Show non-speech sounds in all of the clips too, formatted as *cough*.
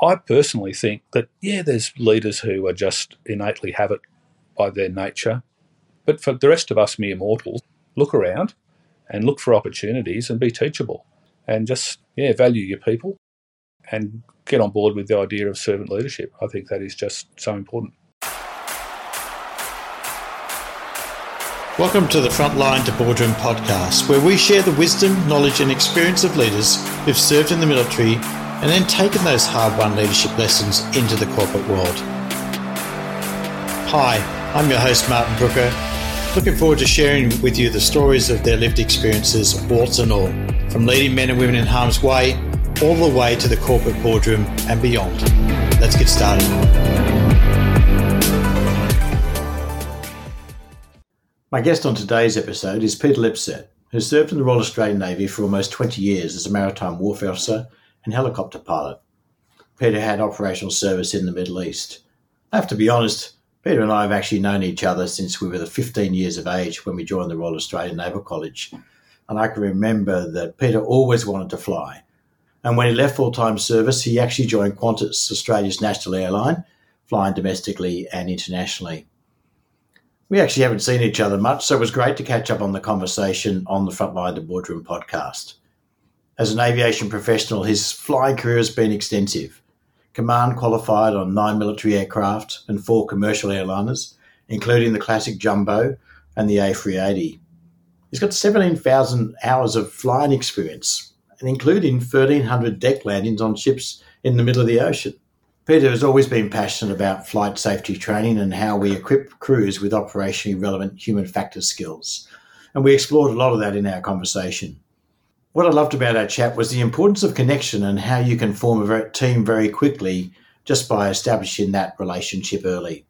I personally think that, yeah, there's leaders who are just innately have it by their nature. But for the rest of us mere mortals, look around and look for opportunities and be teachable and just, yeah, value your people and get on board with the idea of servant leadership. I think that is just so important. Welcome to the Frontline to Boardroom podcast, where we share the wisdom, knowledge, and experience of leaders who've served in the military and then taken those hard won leadership lessons into the corporate world. Hi, I'm your host, Martin Brooker. Looking forward to sharing with you the stories of their lived experiences, warts and all, from leading men and women in harm's way all the way to the corporate boardroom and beyond. Let's get started. My guest on today's episode is Peter Lipsett, who served in the Royal Australian Navy for almost 20 years as a maritime warfare officer and helicopter pilot. Peter had operational service in the Middle East. I have to be honest, Peter and I have actually known each other since we were the 15 years of age when we joined the Royal Australian Naval College. And I can remember that Peter always wanted to fly. And when he left full time service, he actually joined Qantas, Australia's national airline, flying domestically and internationally. We actually haven't seen each other much, so it was great to catch up on the conversation on the Frontline to Boardroom podcast. As an aviation professional, his flying career has been extensive. Command qualified on nine military aircraft and four commercial airliners, including the classic Jumbo and the A380. He's got 17,000 hours of flying experience, and including 1,300 deck landings on ships in the middle of the ocean. Peter has always been passionate about flight safety training and how we equip crews with operationally relevant human factor skills. And we explored a lot of that in our conversation. What I loved about our chat was the importance of connection and how you can form a team very quickly just by establishing that relationship early.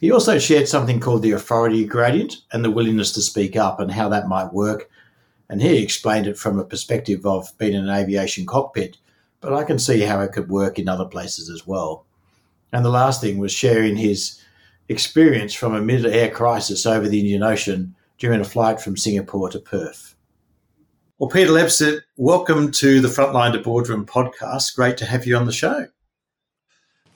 He also shared something called the authority gradient and the willingness to speak up and how that might work. And he explained it from a perspective of being in an aviation cockpit, but I can see how it could work in other places as well. And the last thing was sharing his experience from a mid air crisis over the Indian Ocean during a flight from Singapore to Perth. Well, Peter Lipsett, welcome to the Frontline to Boardroom podcast. Great to have you on the show.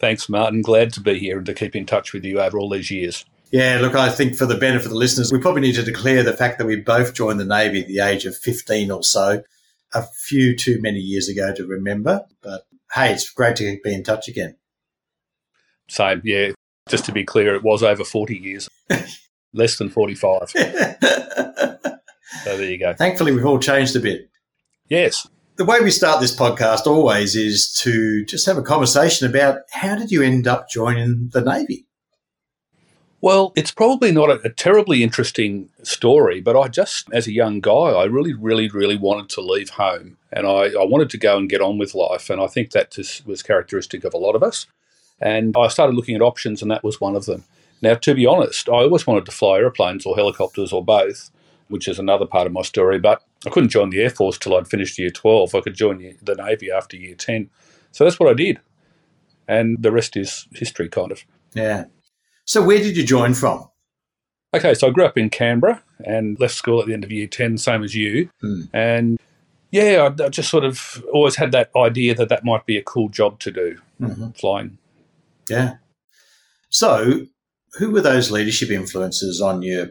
Thanks, Martin. Glad to be here and to keep in touch with you over all these years. Yeah, look, I think for the benefit of the listeners, we probably need to declare the fact that we both joined the Navy at the age of 15 or so, a few too many years ago to remember. But hey, it's great to be in touch again. Same, yeah. Just to be clear, it was over 40 years, *laughs* less than 45. *laughs* So there you go. Thankfully, we've all changed a bit. Yes. The way we start this podcast always is to just have a conversation about how did you end up joining the Navy? Well, it's probably not a, a, terribly interesting story, but I just, as a young guy, I really, really, really wanted to leave home and I, I wanted to go and get on with life. And I think that just was characteristic of a lot of us. And I started looking at options, and that was one of them. Now, to be honest, I always wanted to fly aeroplanes or helicopters or both which is another part of my story. But I couldn't join the Air Force till I'd finished year 12. I could join the Navy after year 10. So that's what I did. And the rest is history, kind of. Yeah. So where did you join from? Okay, so I grew up in Canberra and left school at the end of year 10, same as you. Hmm. And yeah, I, I, just sort of always had that idea that that might be a cool job to do, mm-hmm. flying. Yeah. So, who were those leadership influences on your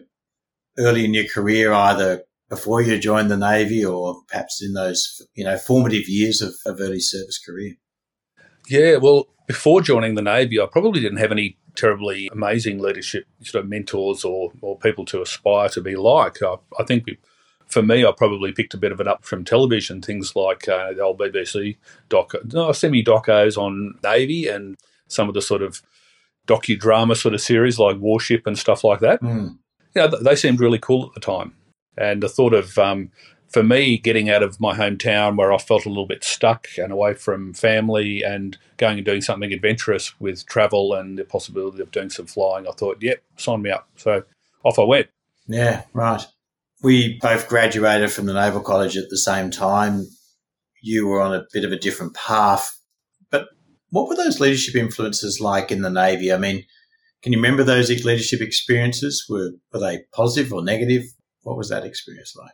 early in your career, either before you joined the Navy or perhaps in those, you know, formative years of, of early service career? Yeah, well, before joining the Navy, I probably didn't have any terribly amazing leadership sort of mentors or, or people to aspire to be like. I, I think for me, I probably picked a bit of it up from television, things like uh, the old BBC doc, no, semi docos on Navy and some of the sort of docudrama sort of series like Warship and stuff like that. Mm you know, they seemed really cool at the time. And the thought of, um, for me, getting out of my hometown where I felt a little bit stuck and away from family and going and doing something adventurous with travel and the possibility of doing some flying, I thought, yep, sign me up. So off I went. Yeah, right. We both graduated from the Naval College at the same time. You were on a bit of a different path. But what were those leadership influences like in the Navy? I mean, can you remember those leadership experiences? Were, were they positive or negative? What was that experience like?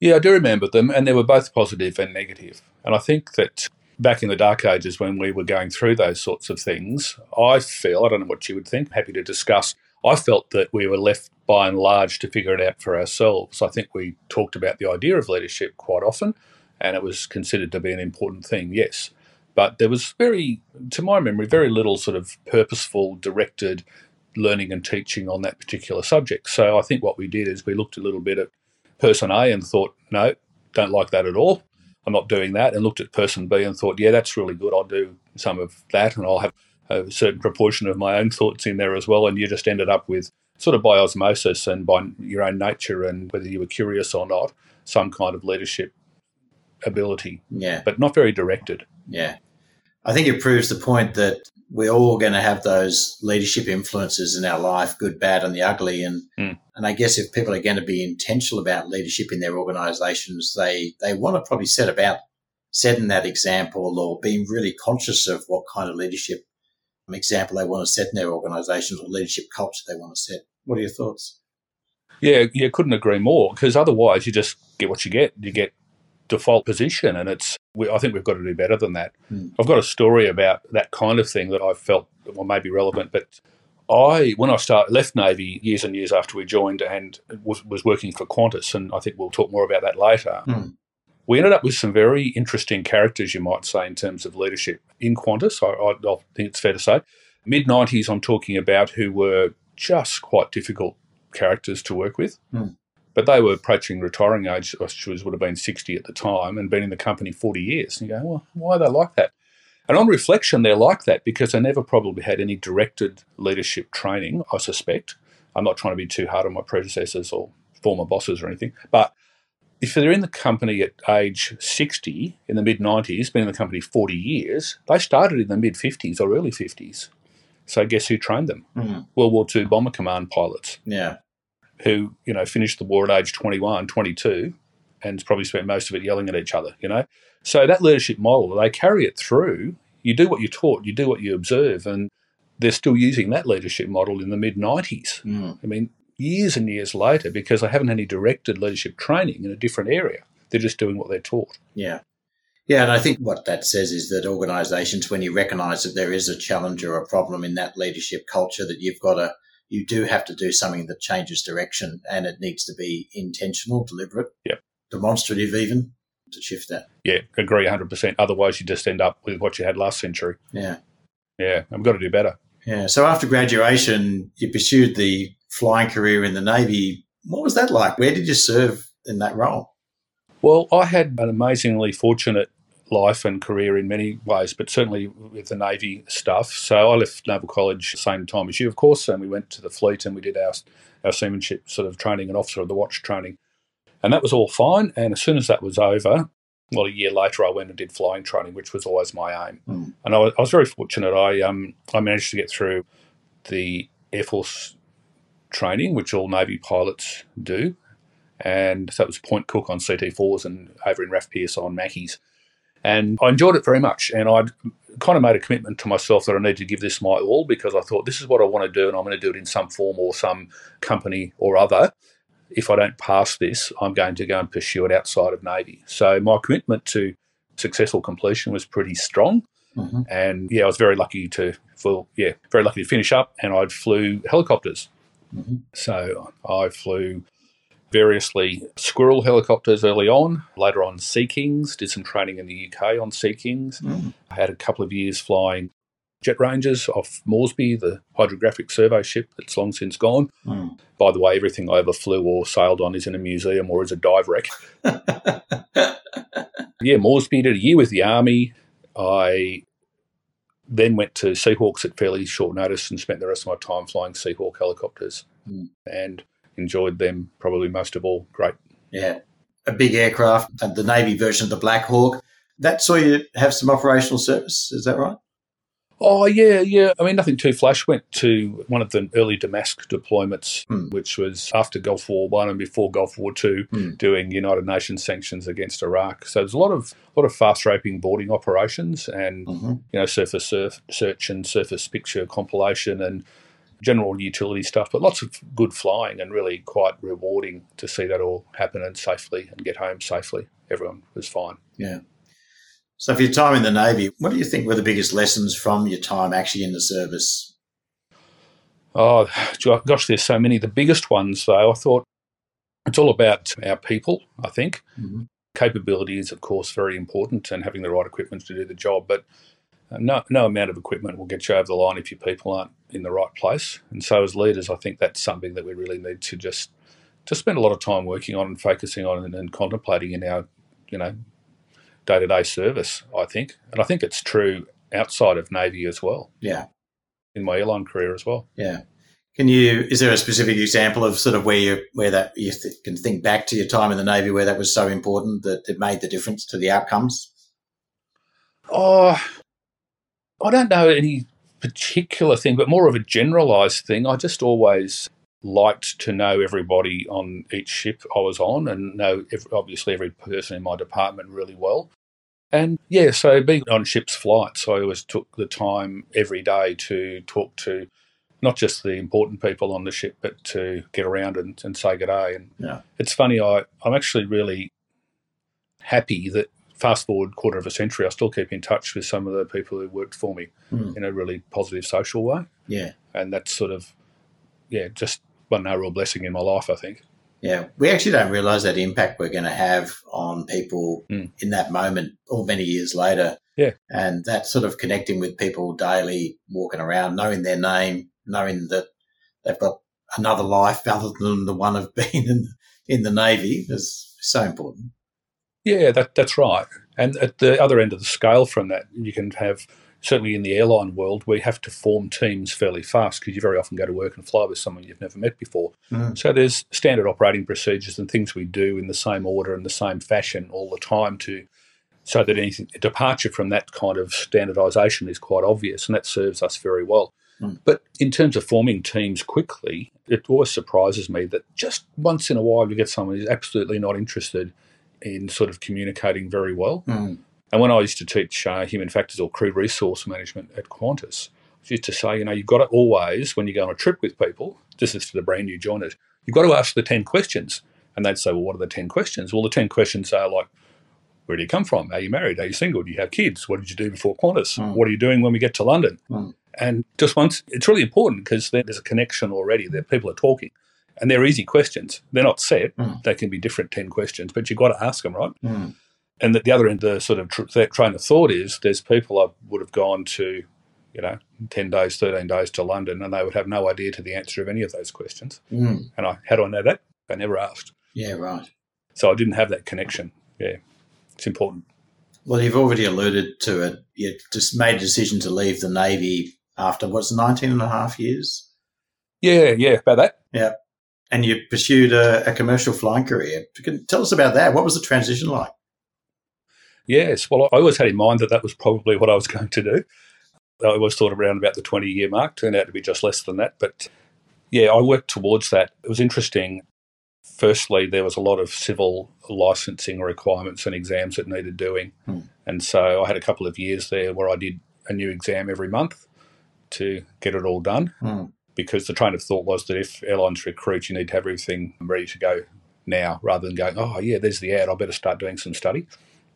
Yeah, I do remember them, and they were both positive and negative. And I think that back in the dark ages when we were going through those sorts of things, I feel, I don't know what you would think, happy to discuss. I felt that we were left by and large to figure it out for ourselves. I think we talked about the idea of leadership quite often, and it was considered to be an important thing, yes. But there was very, to my memory, very little sort of purposeful, directed learning and teaching on that particular subject. So I think what we did is we looked a little bit at person A and thought, no, don't like that at all. I'm not doing that. And looked at person B and thought, yeah, that's really good. I'll do some of that and I'll have a certain proportion of my own thoughts in there as well. And you just ended up with sort of by osmosis and by your own nature and whether you were curious or not, some kind of leadership ability. Yeah. But not very directed. Yeah. I think it proves the point that we're all going to have those leadership influences in our life, good, bad, and the ugly. And Mm. and I guess if people are going to be intentional about leadership in their organisations, they they want to probably set about setting that example or being really conscious of what kind of leadership example they want to set in their organisations or leadership culture they want to set. What are your thoughts? Yeah, yeah, couldn't agree more. Because otherwise, you just get what you get. You get default position, and it's. We, I think we've got to do better than that. Hmm. I've got a story about that kind of thing that I felt well may be relevant, but. I, when I start, left Navy years and years after we joined and was, was working for Qantas, and I think we'll talk more about that later. Hmm. We ended up with some very interesting characters, you might say, in terms of leadership in Qantas. I, I, I think it's fair to say. Mid 90s, I'm talking about who were just quite difficult characters to work with. Hmm. But they were approaching retiring age, which was, would have been 60 at the time, and been in the company 40 years. And you go, well, why are they like that? And on reflection, they're like that because they never probably had any directed leadership training, I suspect. I'm not trying to be too hard on my predecessors or former bosses or anything. But if they're in the company at age 60, in the mid 90s, been in the company 40 years, they started in the mid 50s or early 50s. So guess who trained them? Hmm. World War II Bomber Command pilots Yeah. Who, you know, finished the war at age 21, 22, and probably spent most of it yelling at each other, you know. So that leadership model, they carry it through. You do what you're taught, you do what you observe, and they're still using that leadership model in the mid 90s. Hmm. I mean, years and years later, because they haven't had any directed leadership training in a different area. They're just doing what they're taught. Yeah. Yeah, and I think what that says is that organisations, when you recognise that there is a challenge or a problem in that leadership culture, that you've got to, you do have to do something that changes direction, and it needs to be intentional, deliberate, Yep. demonstrative, even to shift that. Yeah, agree 100%. Otherwise, you just end up with what you had last century. Yeah, Yeah, and we've got to do better. yeah. So after graduation, you pursued the flying career in the navy. What was that like? Where did you serve in that role? Well, I had an amazingly fortunate life and career in many ways, but certainly with the Navy stuff. So I left Naval College the same time as you, of course, and we went to the fleet and we did our, our seamanship sort of training and officer of the watch training. And that was all fine. And as soon as that was over, well, a year later, I went and did flying training, which was always my aim. Mm. And I was, I was very fortunate. I um, I managed to get through the Air Force training, which all Navy pilots do, and so that was Point Cook on CT4s and over in RAF Pearce on Macchis. And I enjoyed it very much. And I'd kind of made a commitment to myself that I need to give this my all because I thought this is what I want to do and I'm going to do it in some form or some company or other. If I don't pass this, I'm going to go and pursue it outside of Navy. So my commitment to successful completion was pretty strong. Mm-hmm. And yeah, I was very lucky to, well, yeah, very lucky to finish up. And I flew helicopters. Mhm. So I flew variously Squirrel helicopters early on, later on Sea Kings, did some training in the UK on Sea Kings. Mm. I had a couple of years flying Jet Rangers off Moresby, the hydrographic survey ship that's long since gone. Mm. By the way, everything I ever flew or sailed on is in a museum or is a dive wreck. *laughs* Yeah, Moresby did a year with the Army. I then went to Seahawks at fairly short notice and spent the rest of my time flying Seahawk helicopters Mm. and enjoyed them probably most of all. Great. Yeah, a big aircraft, and the Navy version of the Black Hawk. That saw you have some operational service. Is that right? Oh, yeah, yeah. I mean, nothing too flash. Went to one of the early Damascus deployments, Hmm. which was after Gulf War One and before Gulf War Two, Hmm. doing United Nations sanctions against Iraq. So there's a lot of lot of fast roping boarding operations and Mm-hmm. you know surface surf, search and surface picture compilation and general utility stuff, but lots of good flying and really quite rewarding to see that all happen and safely and get home safely. Everyone was fine. Yeah. So, for your time in the Navy, what do you think were the biggest lessons from your time actually in the service? Oh, gosh, there's so many. The biggest ones, though, I thought it's all about our people, I think. Mm-hmm. Capability is, of course, very important and having the right equipment to do the job, but Uh, no, no amount of equipment will get you over the line if your people aren't in the right place. And so, as leaders, I think that's something that we really need to just to spend a lot of time working on and focusing on and, and contemplating in our, you know, day to day service. I think, and I think it's true outside of Navy as well. Yeah, in my airline career as well. Yeah. Can you? Is there a specific example of sort of where you where that you th- can think back to your time in the Navy where that was so important that it made the difference to the outcomes? Oh, I don't know any particular thing, but more of a generalised thing. I just always liked to know everybody on each ship I was on and know every, obviously every person in my department really well. And yeah, so being on ship's flights, I always took the time every day to talk to not just the important people on the ship, but to get around and, and say good day. And yeah. it's funny, I, I'm actually really happy that fast forward quarter of a century, I still keep in touch with some of the people who worked for me mm. in a really positive social way. Yeah. And that's sort of, yeah, just one no real blessing in my life, I think. Yeah, we actually don't realise that impact we're going to have on people mm. in that moment or many years later. Yeah. And that sort of connecting with people daily, walking around, knowing their name, knowing that they've got another life other than the one of *laughs* being in, in the Navy is so important. Yeah, that, that's right. And at the other end of the scale from that, you can have certainly in the airline world, we have to form teams fairly fast because you very often go to work and fly with someone you've never met before. Mm. So there's standard operating procedures and things we do in the same order and the same fashion all the time to so that anything departure from that kind of standardization is quite obvious and that serves us very well. Mm. But in terms of forming teams quickly, it always surprises me that just once in a while you get someone who's absolutely not interested in sort of communicating very well. Mm. And when I used to teach uh, human factors or crew resource management at Qantas, I used to say, you know, you've got to always, when you go on a trip with people, this is for the brand new joiners, you've got to ask the 10 questions. And they'd say, well, what are the 10 questions? Well, the 10 questions are like, where do you come from? Are you married? Are you single? Do you have kids? What did you do before Qantas? Mm. What are you doing when we get to London? Mm. And just once, it's really important because there's a connection already. There, people are talking, and they're easy questions. They're not set. Mm. They can be different ten questions, but you've got to ask them, right? Mm. And at the other end, the sort of tr- that train of thought is there's people I would have gone to, you know, 10 days, 13 days to London, and they would have no idea to the answer of any of those questions. Mm. And I, how do I know that? I never asked. Yeah, right. So I didn't have that connection. Yeah, it's important. Well, you've already alluded to it. You just made a decision to leave the Navy after what's 19 and a half years? Yeah, yeah, about that. Yeah. And you pursued a, a commercial flying career. Can, Tell us about that. What was the transition like? Yes, well, I always had in mind that that was probably what I was *laughs* going to do. I always thought around about the 20 year mark, turned out to be just less than that. But yeah, I worked towards that. It was interesting. Firstly, there was a lot of civil licensing requirements and exams that needed doing. Hmm. And so I had a couple of years there where I did a new exam every month to get it all done. Hmm. Because the train of thought was that if airlines recruit, you need to have everything ready to go now rather than going, oh, yeah, there's the ad, I better start doing some study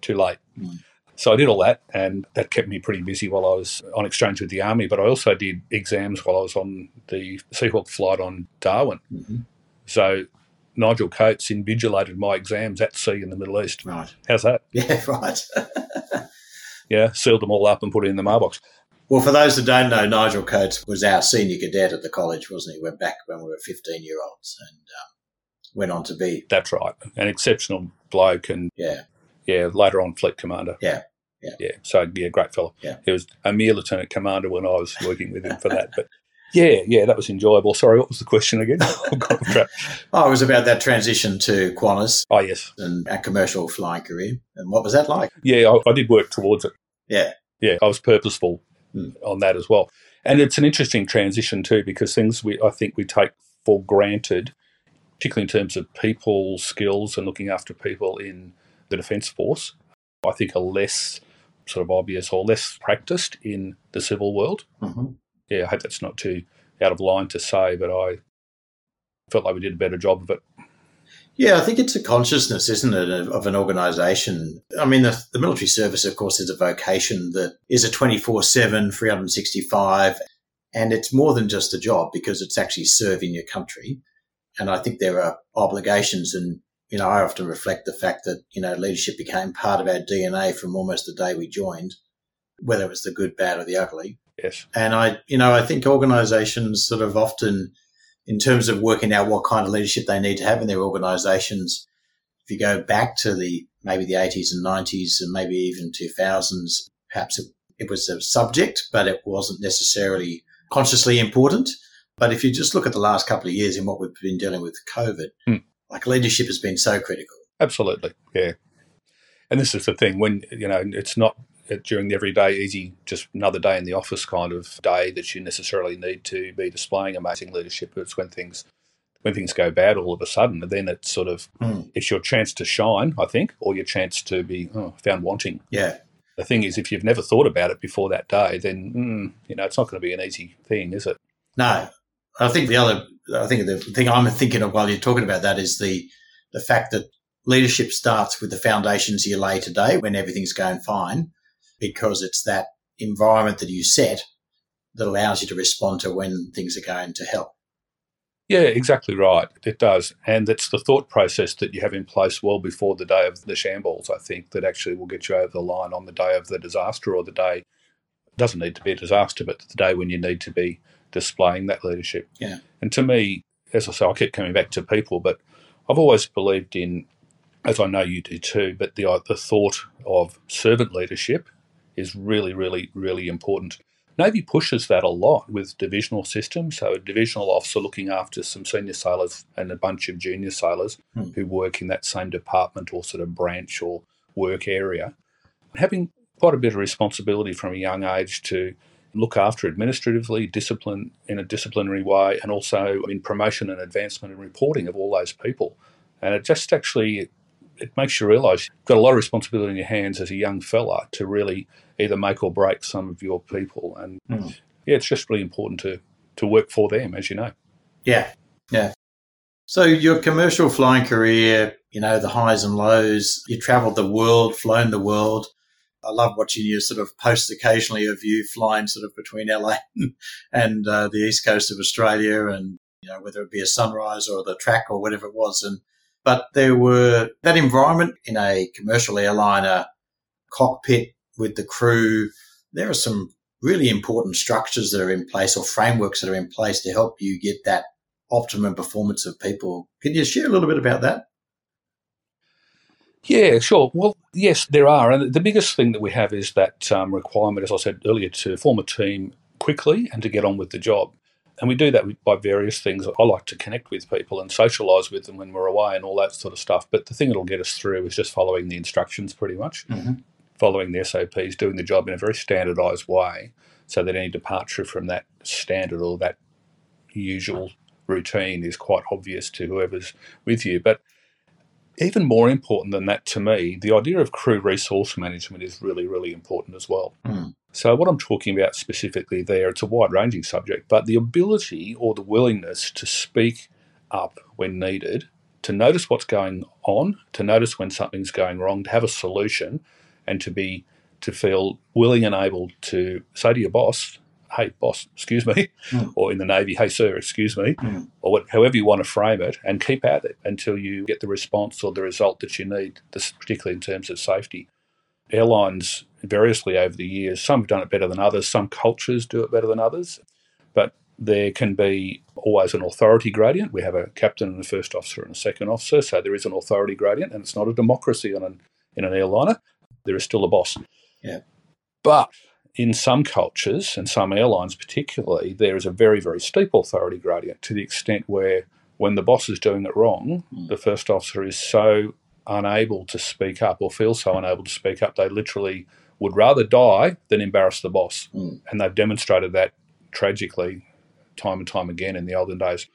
too late. Mm. So I did all that, and that kept me pretty busy while I was on exchange with the army. But I also did exams while I was on the Seahawk flight on Darwin. Mm-hmm. So Nigel Coates invigilated my exams at sea in the Middle East. Right. How's that? *laughs* Yeah, right. *laughs* yeah, sealed them all up and put it in the mailbox. Well, for those that don't know, Nigel Coates was our senior cadet at the college, wasn't he? Went back when we were 15 year olds and um, went on to be. That's right. An exceptional bloke and yeah, yeah, later on fleet commander. Yeah. Yeah. Yeah. So yeah, great fellow. Yeah. He was a mere lieutenant commander when I was working with him for that. But yeah, yeah, that was enjoyable. Sorry, what was the question again? *laughs* oh, it was about that transition to Qantas. Oh yes. And a commercial flying career. And what was that like? Yeah, I, I did work towards it. Yeah. Yeah. I was purposeful mm. on that as well. And it's an interesting transition too, because things we I think we take for granted, particularly in terms of people skills and looking after people in the Defence Force, I think are less sort of obvious or less practiced in the civil world. Mm-hmm. Yeah, I hope that's not too out of line to say, but I felt like we did a better job of it. Yeah, I think it's a consciousness, isn't it, of, of an organisation? I mean, the, the, military service, of course, is a vocation that is a 24 7, 365, and it's more than just a job because it's actually serving your country. And I think there are obligations and you know, I often reflect the fact that, you know, leadership became part of our DNA from almost the day we joined, whether it was the good, bad, or the ugly. Yes. And I, you know, I think organizations sort of often, in terms of working out what kind of leadership they need to have in their organizations, if you go back to the maybe the 80s and 90s and maybe even 2000s, perhaps it, it was a subject, but it wasn't necessarily consciously important. But if you just look at the last couple of years and what we've been dealing with COVID, mm. like leadership has been so critical. Absolutely, yeah. And this is the thing when you know it's not during the everyday easy, just another day in the office kind of day that you necessarily need to be displaying amazing leadership. It's when things when things go bad all of a sudden, then it's sort of mm. it's your chance to shine, I think, or your chance to be oh, found wanting. Yeah. The thing is, if you've never thought about it before that day, then mm, you know it's not going to be an easy thing, is it? No, I think the other, I think the thing I'm thinking of while you're talking about that is the the fact that leadership starts with the foundations you lay today when everything's going fine, because it's that environment that you set that allows you to respond to when things are going to hell. Yeah, exactly right. It does. And it's the thought process that you have in place well before the day of the shambles, I think, that actually will get you over the line on the day of the disaster or the day, it doesn't need to be a disaster, but the day when you need to be displaying that leadership. Yeah. And to me, as I say, I keep coming back to people, but I've always believed in, as I know you do too, but the, the thought of servant leadership is really, really, really important. Navy pushes that a lot with divisional systems. So, a divisional officer looking after some senior sailors and a bunch of junior sailors hmm. who work in that same department or sort of branch or work area. Having quite a bit of responsibility from a young age to look after administratively, discipline in a disciplinary way, and also in promotion and advancement and reporting of all those people. And it just actually it makes you realise you've got a lot of responsibility in your hands as a young fella to really either make or break some of your people. And mm. yeah, it's just really important to to work for them, as you know. Yeah, yeah. So your commercial flying career, you know, the highs and lows. You travelled the world, flown the world. I love watching you sort of posts occasionally of you flying sort of between LA *laughs* and uh, the east coast of Australia, and you know whether it be a sunrise or the track or whatever it was. And but there were that environment in a commercial airliner cockpit with the crew. There are some really important structures that are in place or frameworks that are in place to help you get that optimum performance of people. Can you share a little bit about that? Yeah, sure. Well, yes, there are. And the biggest thing that we have is that um, requirement, as I said earlier, to form a team quickly and to get on with the job. And we do that by various things. I like to connect with people and socialise with them when we're away and all that sort of stuff. But the thing that'll get us through is just following the instructions pretty much, mm-hmm. following the SOPs, doing the job in a very standardised way so that any departure from that standard or that usual routine is quite obvious to whoever's with you. But even more important than that to me, the idea of crew resource management is really, really important as well. Mm. So, what I'm talking about specifically there, it's a wide ranging subject, but the ability or the willingness to speak up when needed, to notice what's going on, to notice when something's going wrong, to have a solution, and to be to feel willing and able to say to your boss, hey, boss, excuse me, mm. *laughs* or in the Navy, hey, sir, excuse me, mm. or what, however you want to frame it, and keep at it until you get the response or the result that you need, this, particularly in terms of safety. Airlines, variously over the years, some have done it better than others, some cultures do it better than others, but there can be always an authority gradient. We have a captain and a first officer and a second officer, so there is an authority gradient, and it's not a democracy on an, in an airliner. There is still a boss. Yeah. But in some cultures and some airlines particularly, there is a very, very steep authority gradient to the extent where when the boss is doing it wrong, mm. the first officer is so unable to speak up or feel so unable to speak up, they literally would rather die than embarrass the boss. Mm. And they've demonstrated that tragically time and time again in the olden days.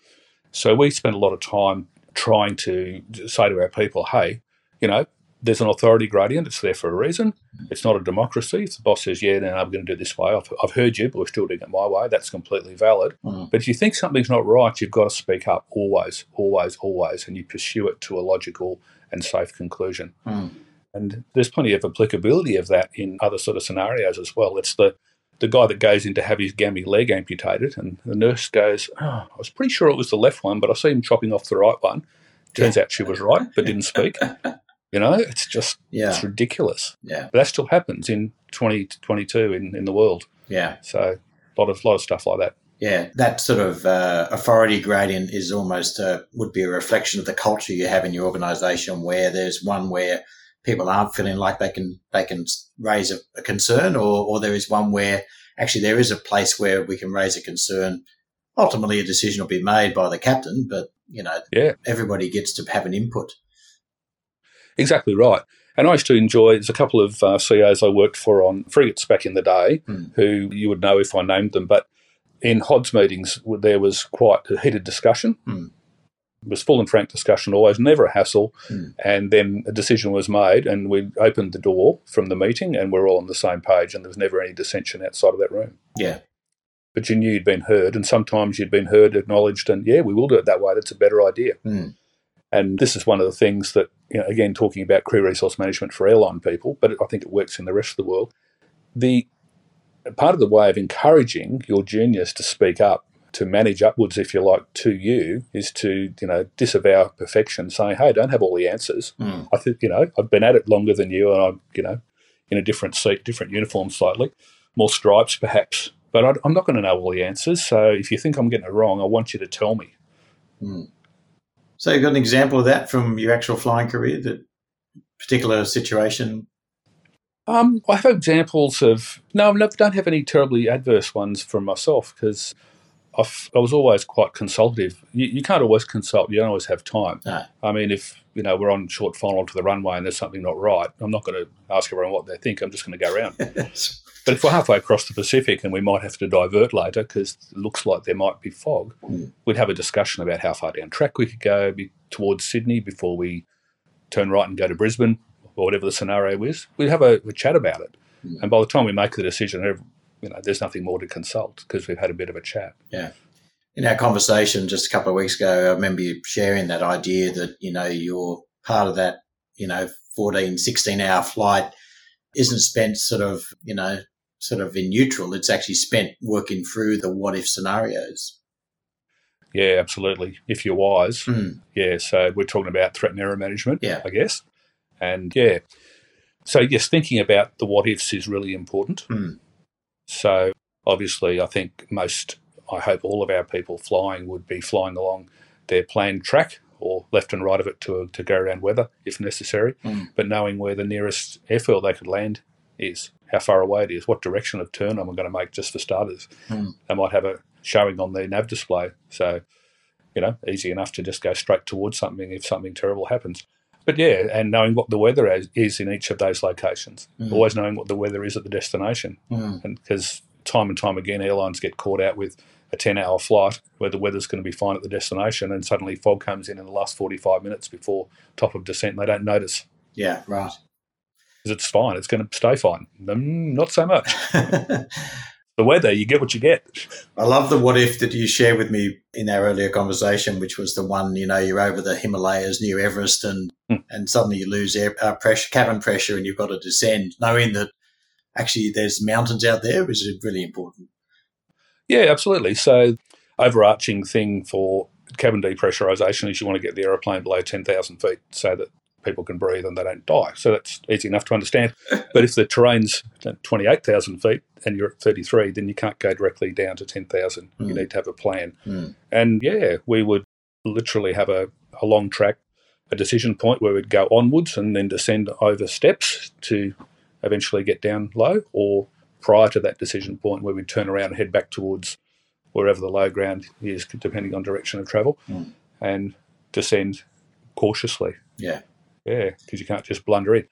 So we spend a lot of time trying to say to our people, hey, you know, there's an authority gradient. It's there for a reason. It's not a democracy. If the boss says, yeah, then I'm going to do it this way, I've, I've heard you, but we're still doing it my way, that's completely valid. Mm. But if you think something's not right, you've got to speak up always, always, always, and you pursue it to a logical and safe conclusion. Mm. And there's plenty of applicability of that in other sort of scenarios as well. It's the the guy that goes in to have his gammy leg amputated, and the nurse goes, oh, I was pretty sure it was the left one, but I see him chopping off the right one. Turns out she was right, but didn't speak. *laughs* You know, it's just Yeah. it's ridiculous. Yeah. But that still happens in 2022 in, in the world. Yeah. So a lot of lot of stuff like that. Yeah, that sort of uh, authority gradient is almost uh, would be a reflection of the culture you have in your organisation, where there's one where people aren't feeling like they can they can raise a, a concern, or or there is one where actually there is a place where we can raise a concern. Ultimately, a decision will be made by the captain, but you know, Yeah. everybody gets to have an input. Exactly right. And I used to enjoy, there's a couple of uh, CEOs I worked for on frigates back in the day Hmm. who you would know if I named them, but in HODS meetings, there was quite a heated discussion. Hmm. It was full and frank discussion, always, never a hassle. Hmm. And then a decision was made, and we opened the door from the meeting, and we're all on the same page, and there was never any dissension outside of that room. Yeah, But you knew you'd been heard, and sometimes you'd been heard, acknowledged, and yeah, we will do it that way. That's a better idea. Hmm. And this is one of the things that, you know, again, talking about crew resource management for airline people, but I think it works in the rest of the world. The part of the way of encouraging your juniors to speak up, to manage upwards, if you like, to you, is to, you know, disavow perfection, saying, hey, I don't have all the answers. Hmm. I think, you know, I've been at it longer than you, and I'm, you know, in a different seat, different uniform slightly, more stripes perhaps. But I, I'm not going to know all the answers. So if you think I'm getting it wrong, I want you to tell me. Hmm. So you got an example of that from your actual flying career, that particular situation. Um, I have examples of no, I don't have any terribly adverse ones from myself because I was always quite consultative. You, you can't always consult; you don't always have time. No. I mean, if you know we're on short final to the runway and there's something not right, I'm not going to ask everyone what they think. I'm just going to go around. *laughs* But if we're halfway across the Pacific and we might have to divert later because it looks like there might be fog, Mm. we'd have a discussion about how far down track we could go be, towards Sydney before we turn right and go to Brisbane or whatever the scenario is. We'd have a, a chat about it. Mm. And by the time we make the decision, you know, there's nothing more to consult because we've had a bit of a chat. Yeah. In our conversation just a couple of weeks ago, I remember you sharing that idea that, you know, you're part of that, you know, 14, 16 hour flight isn't spent sort of, you know, sort of in neutral. It's actually spent working through the what if scenarios. Yeah, absolutely. If you're wise, Mm. Yeah, so we're talking about threat and error management, Yeah. I guess. And yeah, so yes, thinking about the what ifs is really important. Mm. So obviously, I think most, I hope all of our people flying would be flying along their planned track or left and right of it to, to go around weather if necessary, Mm. but knowing where the nearest airfield they could land is, how far away it is, what direction of turn I'm I going to make just for starters. Mm. They might have a showing on their nav display. So you know, easy enough to just go straight towards something if something terrible happens. But yeah, and knowing what the weather is, is in each of those locations, Mm. always knowing what the weather is at the destination, Mm. and because time and time again, airlines get caught out with a ten-hour flight where the weather's going to be fine at the destination, and suddenly fog comes in in the last forty-five minutes before top of descent, and they don't notice Yeah, right. because it's fine, it's going to stay fine. Mm, not so much. *laughs* The weather, you get what you get. I love the what if that you shared with me in our earlier conversation, which was the one, you know, you're over the Himalayas near Everest and, Hmm. and suddenly you lose air uh, pressure, cabin pressure, and you've got to descend, knowing that actually there's mountains out there is really important. Yeah, absolutely. So, overarching thing for cabin depressurization is you want to get the aeroplane below 10,000 feet so that people can breathe and they don't die. So, that's easy enough to understand. But if the terrain's 28,000 feet and you're at 33, then you can't go directly down to 10,000. You Mm. need to have a plan. Mm. And yeah, we would literally have a, a long track, a decision point where we'd go onwards and then descend over steps to eventually get down low, or prior to that decision point where we'd turn around and head back towards wherever the low ground is, depending on direction of travel, Mm. and descend cautiously. Yeah. Yeah, because you can't just blunder in.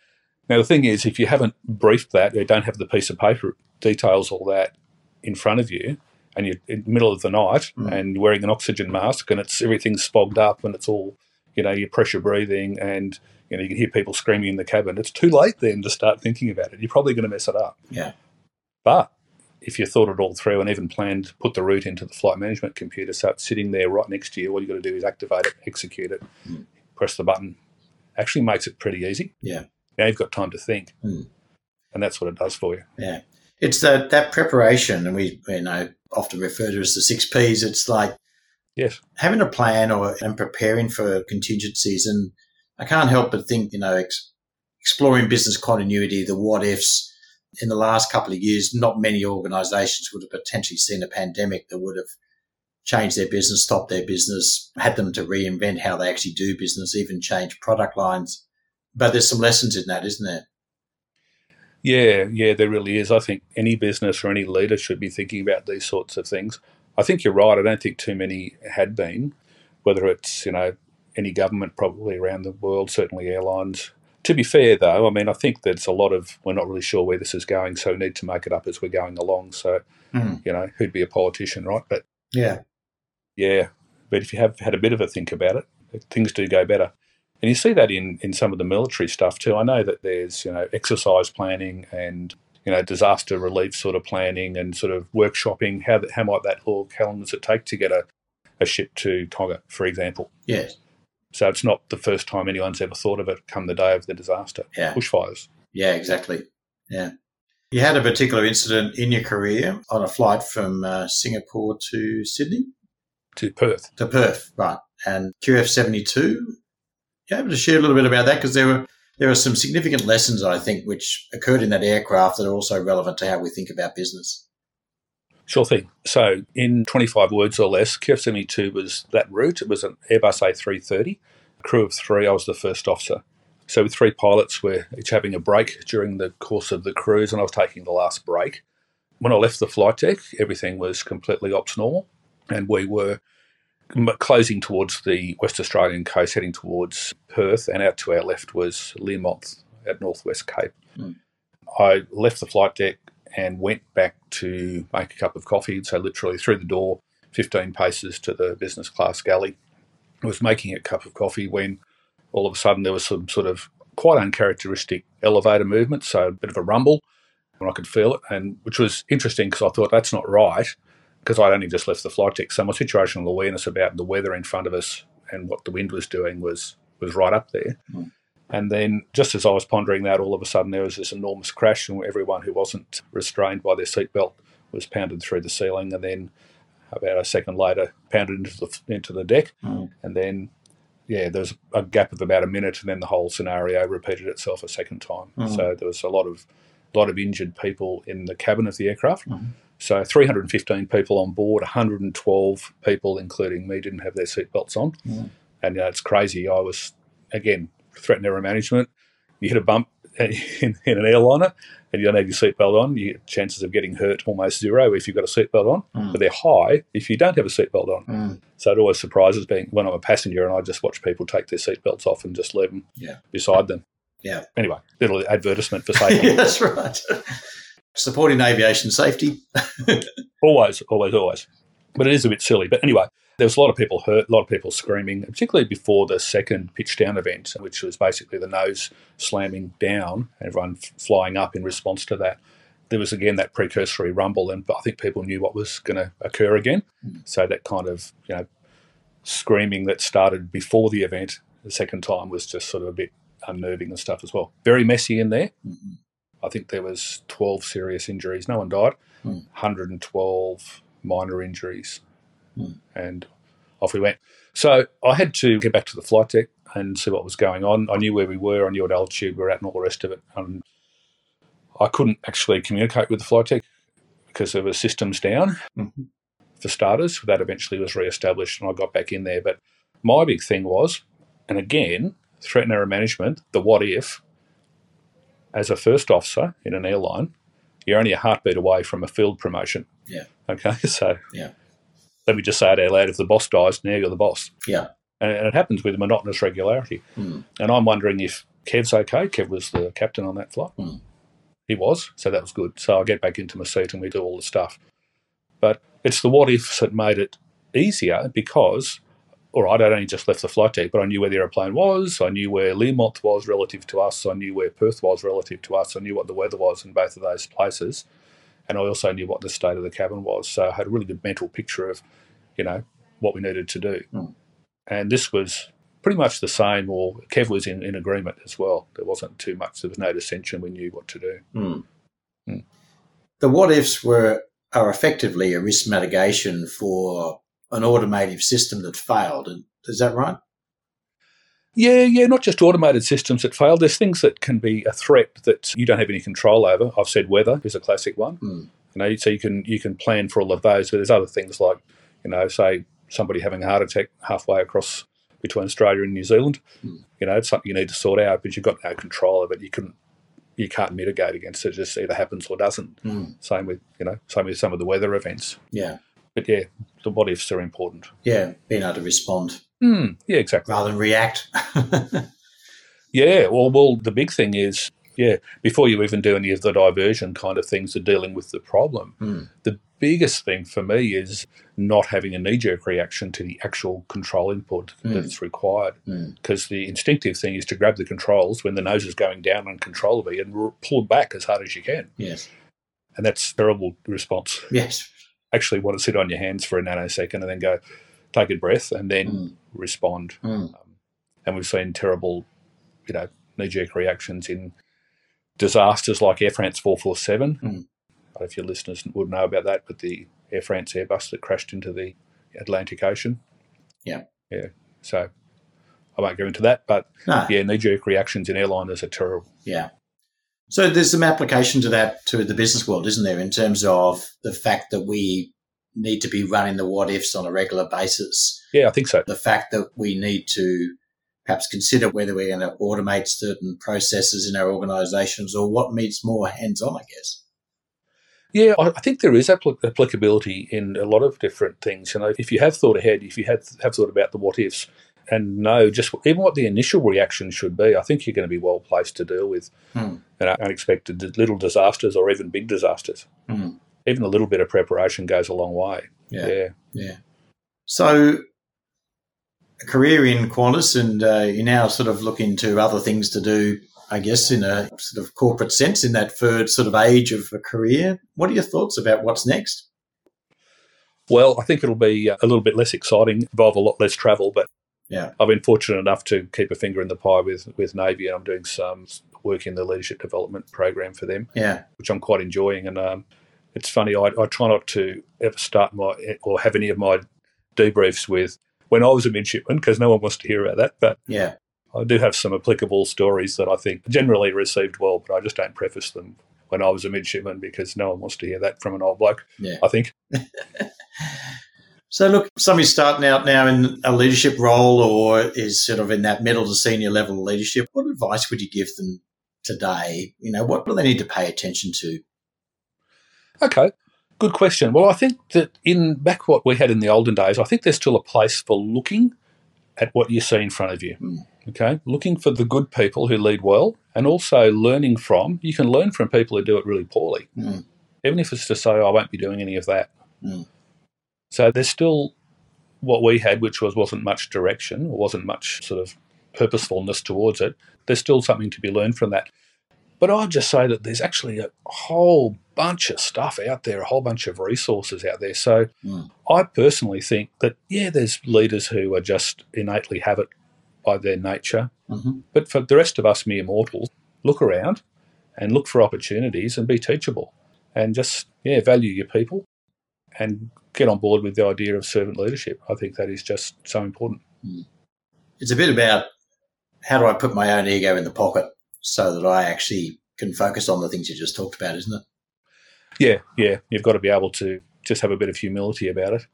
Now, the thing is, if you haven't briefed that, you don't have the piece of paper details all that in front of you, and you're in the middle of the night Mm. and you're wearing an oxygen mask and it's everything's spogged up and it's all you know, you're pressure breathing and, you know, you can hear people screaming in the cabin. It's too late then to start thinking about it. You're probably going to mess it up. Yeah. But if you thought it all through and even planned, put the route into the flight management computer, so it's sitting there right next to you, all you've got to do is activate it, execute it, Mm. press the button. Actually makes it pretty easy. Yeah. Now you've got time to think. Mm. And that's what it does for you. Yeah. It's that, that preparation, and we you know often refer to as the six P's. It's like Yes. having a plan or and preparing for contingencies. And I can't help but think, you know, ex- exploring business continuity, the what ifs. In the last couple of years, not many organisations would have potentially seen a pandemic that would have changed their business, stop their business, had them to reinvent how they actually do business, even change product lines. But there's some lessons in that, isn't there? Yeah, yeah, there really is. I think any business or any leader should be thinking about these sorts of things. I think you're right. I don't think too many had been, whether it's, you know, any government probably around the world, certainly airlines. To be fair, though, I mean, I think there's a lot of, we're not really sure where this is going, so we need to make it up as we're going along. So, Mm. you know, who'd be a politician, right? But Yeah. Yeah, but if you have had a bit of a think about it, things do go better. And you see that in, in some of the military stuff too. I know that there's, you know, exercise planning and, you know, disaster relief sort of planning and sort of workshopping. How, that, how might that look? How long does it take to get a, a ship to Tonga, for example? Yes. So it's not the first time anyone's ever thought of it come the day of the disaster. Yeah. Bushfires. Yeah, exactly. Yeah. You had a particular incident in your career on a flight from uh, Singapore to Sydney To Perth. to Perth, right? And QF seventy two. You able to share a little bit about that because there were there are some significant lessons I think which occurred in that aircraft that are also relevant to how we think about business. Sure thing. So, in 25 words or less, QF 72 was that route. It was an Airbus A330, crew of three. I was the first officer. So, with three pilots, we're each having a break during the course of the cruise, and I was taking the last break. When I left the flight deck, everything was completely ops normal, and we were closing towards the West Australian coast, heading towards Perth, and out to our left was Learmonth at Northwest Cape. Mm. I left the flight deck and went back to make a cup of coffee. So literally through the door, 15 paces to the business class galley. I was making a cup of coffee when all of a sudden there was some sort of quite uncharacteristic elevator movement, so a bit of a rumble, and I could feel it, and which was interesting because I thought that's not right because I'd only just left the flight deck. So my situational awareness about the weather in front of us and what the wind was doing was was right up there. Mm. And then, just as I was pondering that, all of a sudden there was this enormous crash, and everyone who wasn't restrained by their seatbelt was pounded through the ceiling, and then about a second later, pounded into the into the deck, Mm. and then yeah, there was a gap of about a minute, and then the whole scenario repeated itself a second time. Mm. So there was a lot of lot of injured people in the cabin of the aircraft. So 315 people on board, 112 people, including me, didn't have their seatbelts on, Mm. and you know, it's crazy. I was again threat and error management. You hit a bump *laughs* in, in an airliner, and you don't have your seatbelt on. Your chances of getting hurt almost zero if you've got a seatbelt on, Mm. but they're high if you don't have a seatbelt on. Mm. So it always surprises me when I'm a passenger and I just watch people take their seatbelts off and just leave them Yeah. beside them. Yeah. Anyway, little advertisement for *laughs* safety. That's right. *laughs* Supporting aviation safety. *laughs* always, always, always. But it is a bit silly. But anyway, there was a lot of people hurt, a lot of people screaming, particularly before the second pitch down event, which was basically the nose slamming down, everyone flying up in response to that. There was again that precursory rumble, and I think people knew what was going to occur again. So that kind of you know screaming that started before the event the second time was just sort of a bit unnerving and stuff as well. Very messy in there. Mhm. I think there was 12 serious injuries. No one died. Mm. 112 minor injuries. Mm. And off we went. So I had to get back to the flight deck and see what was going on. I knew where we were. I knew what altitude we were at and all the rest of it. And I couldn't actually communicate with the flight deck because there were systems down Mhm. for starters. That eventually was re-established and I got back in there. But my big thing was, and again, threat and error management, the what if, as a first officer in an airline, you're only a heartbeat away from a field promotion. Yeah. Okay, *laughs* so Yeah. let me just say it out loud: if the boss dies, now you're the boss. Yeah. And, and it happens with monotonous regularity. Mm. And I'm wondering if Kev's okay. Kev was the captain on that flight. Mm. He was, so that was good. So I get back into my seat and we do all the stuff. But it's the what ifs that made it easier because all right, I'd only just left the flight deck, but I knew where the aeroplane was. I knew where Learmonth was relative to us. I knew where Perth was relative to us. I knew what the weather was in both of those places. And I also knew what the state of the cabin was. So I had a really good mental picture of, you know, what we needed to do. Mm. And this was pretty much the same, or Kev was in, in agreement as well. There wasn't too much, there was no dissension. We knew what to do. Mm. Mm. The what ifs were are effectively a risk mitigation for an automated system that failed. Is that right? Yeah, yeah, not just automated systems that fail. There's things that can be a threat that you don't have any control over. I've said weather is a classic one. Mm. You know, so you can you can plan for all of those, but there's other things like, you know, say somebody having a heart attack halfway across between Australia and New Zealand. Mm. You know, it's something you need to sort out, but you've got no control of it. You can you can't mitigate against it. It just either happens or doesn't. Mm. Same with you know, same with some of the weather events. Yeah. But yeah, the what ifs are important. Yeah, being able to respond Mm, yeah, exactly. rather than react. *laughs* Yeah, well, well, the big thing is, yeah, before you even do any of the diversion kind of things of dealing with the problem, Mm. the biggest thing for me is not having a knee jerk reaction to the actual control input Mm. that's required. Mm. Because the instinctive thing is to grab the controls when the nose is going down uncontrollably and r- pull back as hard as you can. yes. And that's a terrible response. Yes. Actually, want to sit on your hands for a nanosecond and then go, take a breath and then Mm. respond. Mm. and we've seen terrible, you know, knee-jerk reactions in disasters like Air France 447. Mm. I don't know if your listeners would know about that, but the Air France Airbus that crashed into the Atlantic Ocean. Yeah. Yeah. So I won't go into that, but No. yeah, knee-jerk reactions in airliners are terrible. Yeah. So there's some application to that to the business world, isn't there, in terms of the fact that we need to be running the what ifs on a regular basis, Yeah, I think so. the fact that we need to perhaps consider whether we're going to automate certain processes in our organisations or what needs more hands on, I guess. Yeah, I I think there is applic- applicability in a lot of different things. You know, if you have thought ahead, if you have have thought about the what ifs, and know just even what the initial reaction should be, I think you're going to be well placed to deal with Hmm. you know, unexpected little disasters or even big disasters. Hmm. Even a little bit of preparation goes a long way. Yeah. yeah. Yeah. So, a career in Qantas, and uh, you're now sort of look into other things to do, I guess, in a sort of corporate sense in that third sort of age of a career. What are your thoughts about what's next? Well, I think it'll be uh, a little bit less exciting, involve a lot less travel, but Yeah. I've been fortunate enough to keep a finger in the pie with, with Navy, and I'm doing some work in the leadership development program for them. Yeah. which I'm quite enjoying. And um, it's funny, I, I try not to ever start my or have any of my debriefs with when I was a midshipman because no one wants to hear about that. But Yeah. I do have some applicable stories that I think generally received well, but I just don't preface them when I was a midshipman because no one wants to hear that from an old bloke. Yeah. I think. *laughs* So, look, somebody's starting out now in a leadership role or is sort of in that middle to senior level of leadership. What advice would you give them today? You know, what do they need to pay attention to? Okay. Good question. Well, I think that in back what we had in the olden days, I think there's still a place for looking at what you see in front of you. Mm. Okay, looking for the good people who lead well, and also learning from. You can learn from people who do it really poorly, Mm. even if it's to say, "I won't be doing any of that." Mm. So there's still what we had, which was wasn't much direction, or wasn't much sort of purposefulness towards it. There's still something to be learned from that. But I'd just say that there's actually a whole bunch of stuff out there, a whole bunch of resources out there. So Mm. I personally think that, yeah, there's leaders who are just innately have it by their nature. hmm But for the rest of us mere mortals, look around and look for opportunities and be teachable and just, yeah, value your people and get on board with the idea of servant leadership. I think that is just so important. Hmm. It's a bit about how do I put my own ego in the pocket so that I actually can focus on the things you just talked about, isn't it? Yeah, yeah. You've got to be able to just have a bit of humility about it.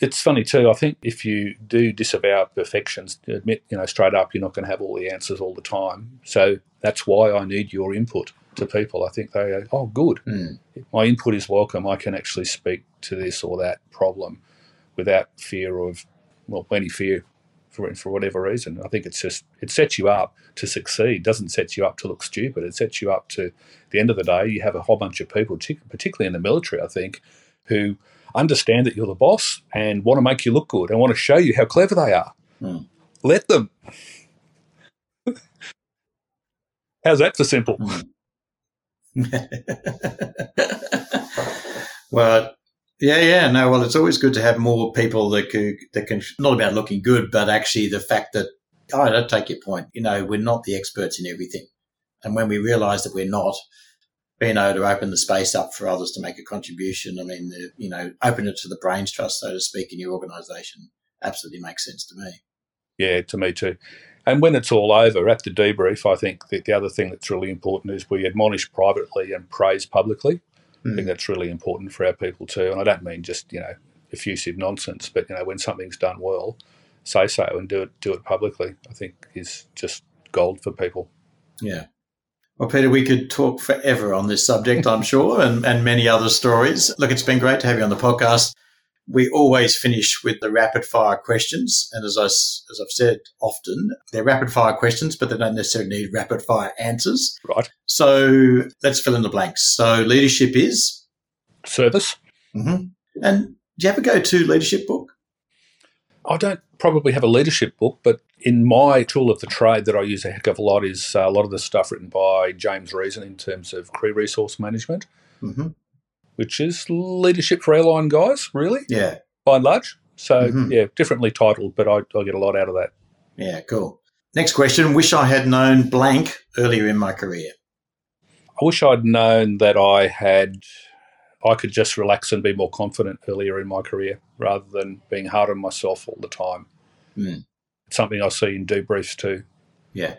It's funny too. I think if you do disavow perfections, admit you know straight up you're not going to have all the answers all the time. So that's why I need your input to people. I think they go, oh, good. Mm. My input is welcome. I can actually speak to this or that problem without fear of well any fear for for whatever reason. I think it's just it sets you up to succeed. It doesn't set you up to look stupid. It sets you up to the end of the day. You have a whole bunch of people, particularly in the military, I think, who understand that you're the boss and want to make you look good and want to show you how clever they are. Hmm. Let them. *laughs* How's that for simple? *laughs* well, yeah, yeah, no. Well, it's always good to have more people that can, that can not about looking good, but actually the fact that oh, I don't take your point. You know, we're not the experts in everything, and when we realise that we're not, being able to open the space up for others to make a contribution. I mean, the, you know, open it to the brains trust, so to speak, in your organisation absolutely makes sense to me. Yeah, to me too. And when it's all over, at the debrief, I think that the other thing that's really important is we admonish privately and praise publicly. Mm. I think that's really important for our people too. And I don't mean just you know effusive nonsense, but you know when something's done well, say so and do it do it publicly. I think is just gold for people. Yeah. Well, Peter, we could talk forever on this subject, I'm sure, and, and many other stories. Look, it's been great to have you on the podcast. We always finish with the rapid fire questions. And as, I, as I've said often, they're rapid fire questions, but they don't necessarily need rapid fire answers. Right. So let's fill in the blanks. So leadership is? Service. Mm-hmm. And do you ever go to leadership book? I don't probably have a leadership book, but in my tool of the trade that I use a heck of a lot is uh, a lot of the stuff written by James Reason in terms of crew resource management, mm-hmm. Which is leadership for airline guys, really. Yeah. By and large. So, mm-hmm. yeah, differently titled, but I, I get a lot out of that. Yeah, cool. Next question. Wish I had known blank earlier in my career. I wish I'd known that I had I could just relax and be more confident earlier in my career rather than being hard on myself all the time. Mm something I see in debriefs too. Yeah.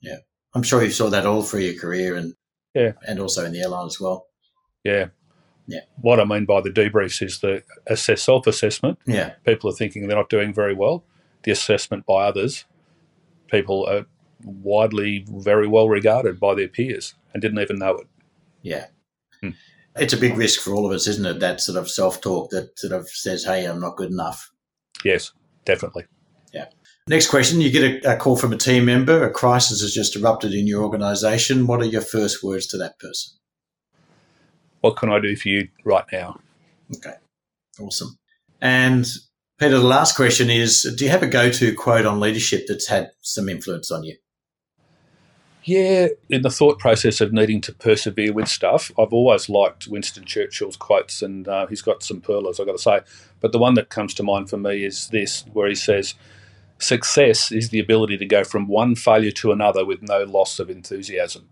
Yeah. I'm sure you saw that all through your career and yeah, and also in the airline as well. Yeah. Yeah. What I mean by the debriefs is the assess self assessment. Yeah. People are thinking they're not doing very well. The assessment by others, people are widely very well regarded by their peers and didn't even know it. Yeah. Hmm. It's a big risk for all of us, isn't it? That sort of self talk that sort of says, Hey, I'm not good enough. Yes, definitely. Yeah. Next question. You get a, a, call from a team member. A crisis has just erupted in your organization. What are your first words to that person? What can I do for you right now? Okay. Awesome. And Peter, the last question is Do you have a go to quote on leadership that's had some influence on you? Yeah, in the thought process of needing to persevere with stuff, I've always liked Winston Churchill's quotes, and uh, he's got some pearlers, I've got to say. But the one that comes to mind for me is this, where he says, Success is the ability to go from one failure to another with no loss of enthusiasm.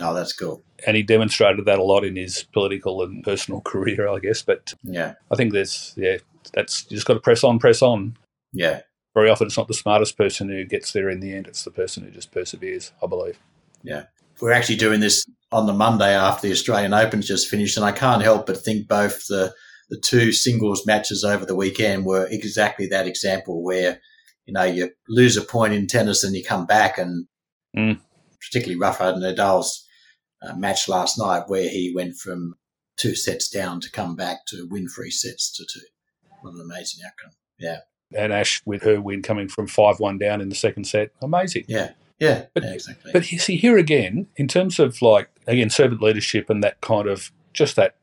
Oh, that's cool. And he demonstrated that a lot in his political and personal *laughs* career, I guess. But yeah, I think there's yeah, that's you just got to press on, press on. Yeah. Very often, it's not the smartest person who gets there in the end; it's the person who just perseveres. I believe. Yeah, we're actually doing this on the Monday after the Australian Open's just finished, and I can't help but think both the the two singles matches over the weekend were exactly that example where you know, you lose a point in tennis and you come back and mm. particularly Rafael Nadal's uh, match last night where he went from two sets down to come back to win three sets to two. What an amazing outcome. Yeah. And Ash with her win coming from 5 1 down in the second set. Amazing. Yeah. Yeah, but, yeah, exactly. But see, here again, in terms of like, again, servant leadership and that kind of just that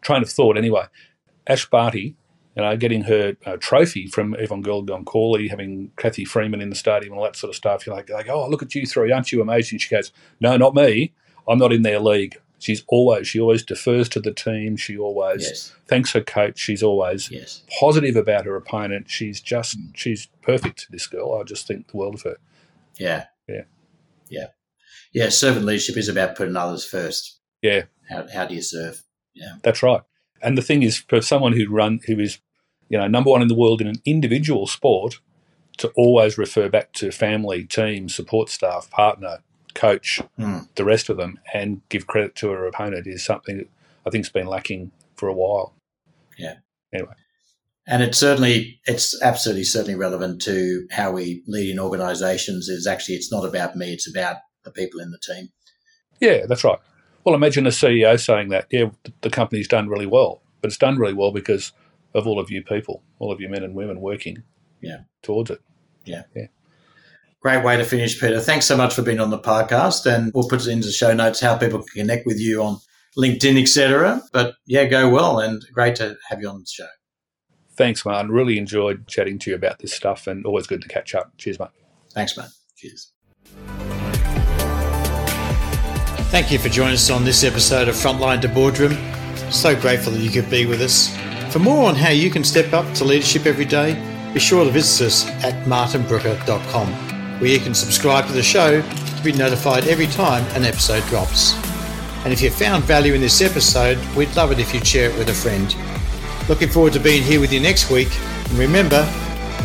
train of thought, anyway, Ash Barty you know, getting her uh, trophy from Evonne Goolagong-Cawley, having Cathy Freeman in the stadium and all that sort of stuff. You're like, like, oh, look at you three, aren't you amazing? She goes, no, not me. I'm not in their league. She's always, she always defers to the team. She always yes. thanks her coach. She's always yes. positive about her opponent. She's just, she's perfect, this girl. I just think the world of her. Yeah. Yeah. Yeah. Yeah. Servant leadership is about putting others first. Yeah. How, how do you serve? Yeah. That's right. And the thing is, for someone who run who is you know, number one in the world in an individual sport, to always refer back to family, team, support staff, partner, coach, mm. the rest of them, and give credit to her opponent is something that I think's been lacking for a while. Yeah. Anyway. And it's certainly, it's absolutely certainly relevant to how we lead in organisations. Is actually, it's not about me; it's about the people in the team. Yeah, that's right. Well, imagine a CEO saying that. Yeah, the company's done really well, but it's done really well because of all of you people, all of you men and women working yeah. towards it. Yeah. Yeah. Great way to finish, Peter. Thanks so much for being on the podcast. And we'll put it into the show notes how people can connect with you on LinkedIn, etc. But yeah, go well and great to have you on the show. Thanks, Martin. Really enjoyed chatting to you about this stuff and always good to catch up. Cheers, mate. Thanks, mate. Cheers. Thank you for joining us on this episode of Frontline to Boardroom. So grateful that you could be with us. For more on how you can step up to leadership every day, be sure to visit us at martinbrooker.com, where you can subscribe to the show to be notified every time an episode drops. And if you found value in this episode, we'd love it if you'd share it with a friend. Looking forward to being here with you next week. And remember,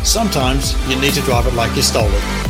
sometimes you need to drive it like you stole it.